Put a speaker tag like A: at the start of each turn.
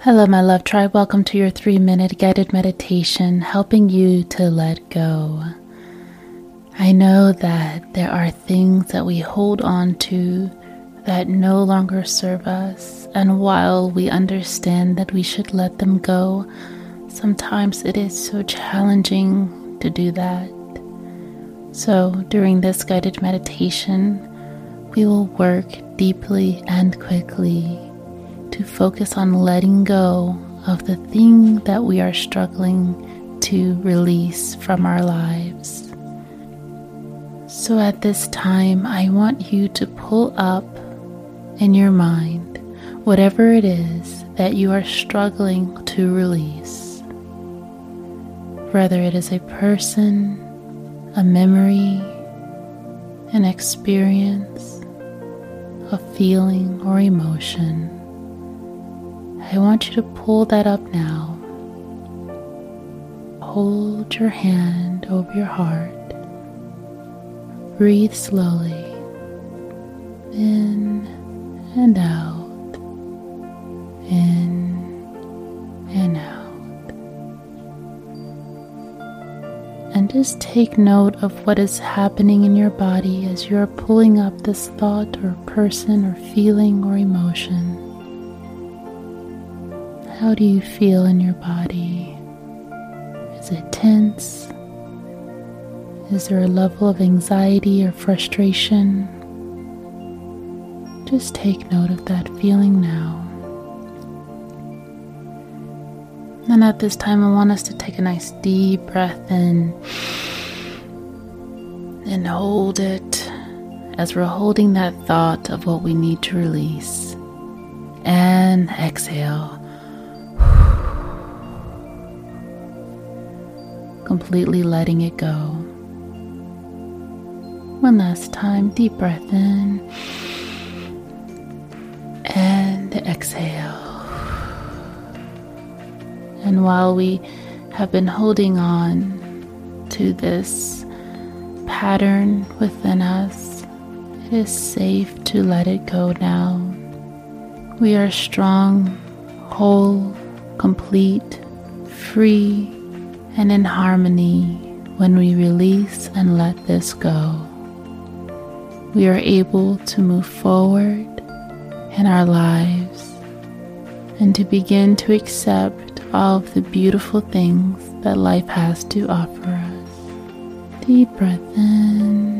A: Hello, my love tribe. Welcome to your three minute guided meditation helping you to let go. I know that there are things that we hold on to that no longer serve us, and while we understand that we should let them go, sometimes it is so challenging to do that. So, during this guided meditation, we will work deeply and quickly to focus on letting go of the thing that we are struggling to release from our lives. So at this time, I want you to pull up in your mind whatever it is that you are struggling to release. Whether it is a person, a memory, an experience, a feeling, or emotion. I want you to pull that up now. Hold your hand over your heart. Breathe slowly in and out, in and out. And just take note of what is happening in your body as you are pulling up this thought or person or feeling or emotion. How do you feel in your body? Is it tense? Is there a level of anxiety or frustration? Just take note of that feeling now. And at this time, I want us to take a nice deep breath in and hold it as we're holding that thought of what we need to release. And exhale. Completely letting it go. One last time, deep breath in and exhale. And while we have been holding on to this pattern within us, it is safe to let it go now. We are strong, whole, complete, free, and in harmony when we release and let this go. We are able to move forward in our lives and to begin to accept all of the beautiful things that life has to offer us. Deep breath in